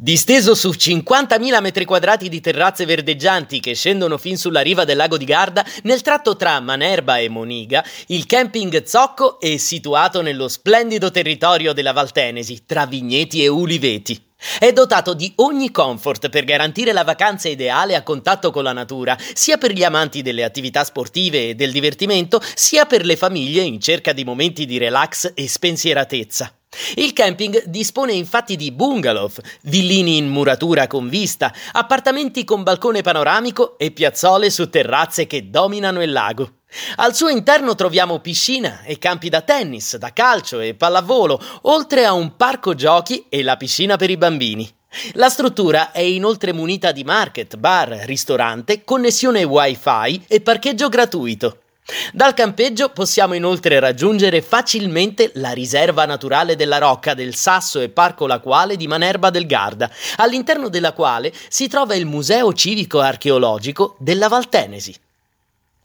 Disteso su 50.000 m2 di terrazze verdeggianti che scendono fin sulla riva del lago di Garda, nel tratto tra Manerba e Moniga, il camping Zocco è situato nello splendido territorio della Valtenesi, tra vigneti e uliveti. È dotato di ogni comfort per garantire la vacanza ideale a contatto con la natura, sia per gli amanti delle attività sportive e del divertimento, sia per le famiglie in cerca di momenti di relax e spensieratezza. Il camping dispone infatti di bungalow, villini in muratura con vista, appartamenti con balcone panoramico e piazzole su terrazze che dominano il lago. Al suo interno troviamo piscina e campi da tennis, da calcio e pallavolo, oltre a un parco giochi e la piscina per i bambini. La struttura è inoltre munita di market, bar, ristorante, connessione wifi e parcheggio gratuito. Dal campeggio possiamo inoltre raggiungere facilmente la riserva naturale della Rocca del Sasso e Parco Laquale di Manerba del Garda, all'interno della quale si trova il Museo Civico Archeologico della Valtenesi.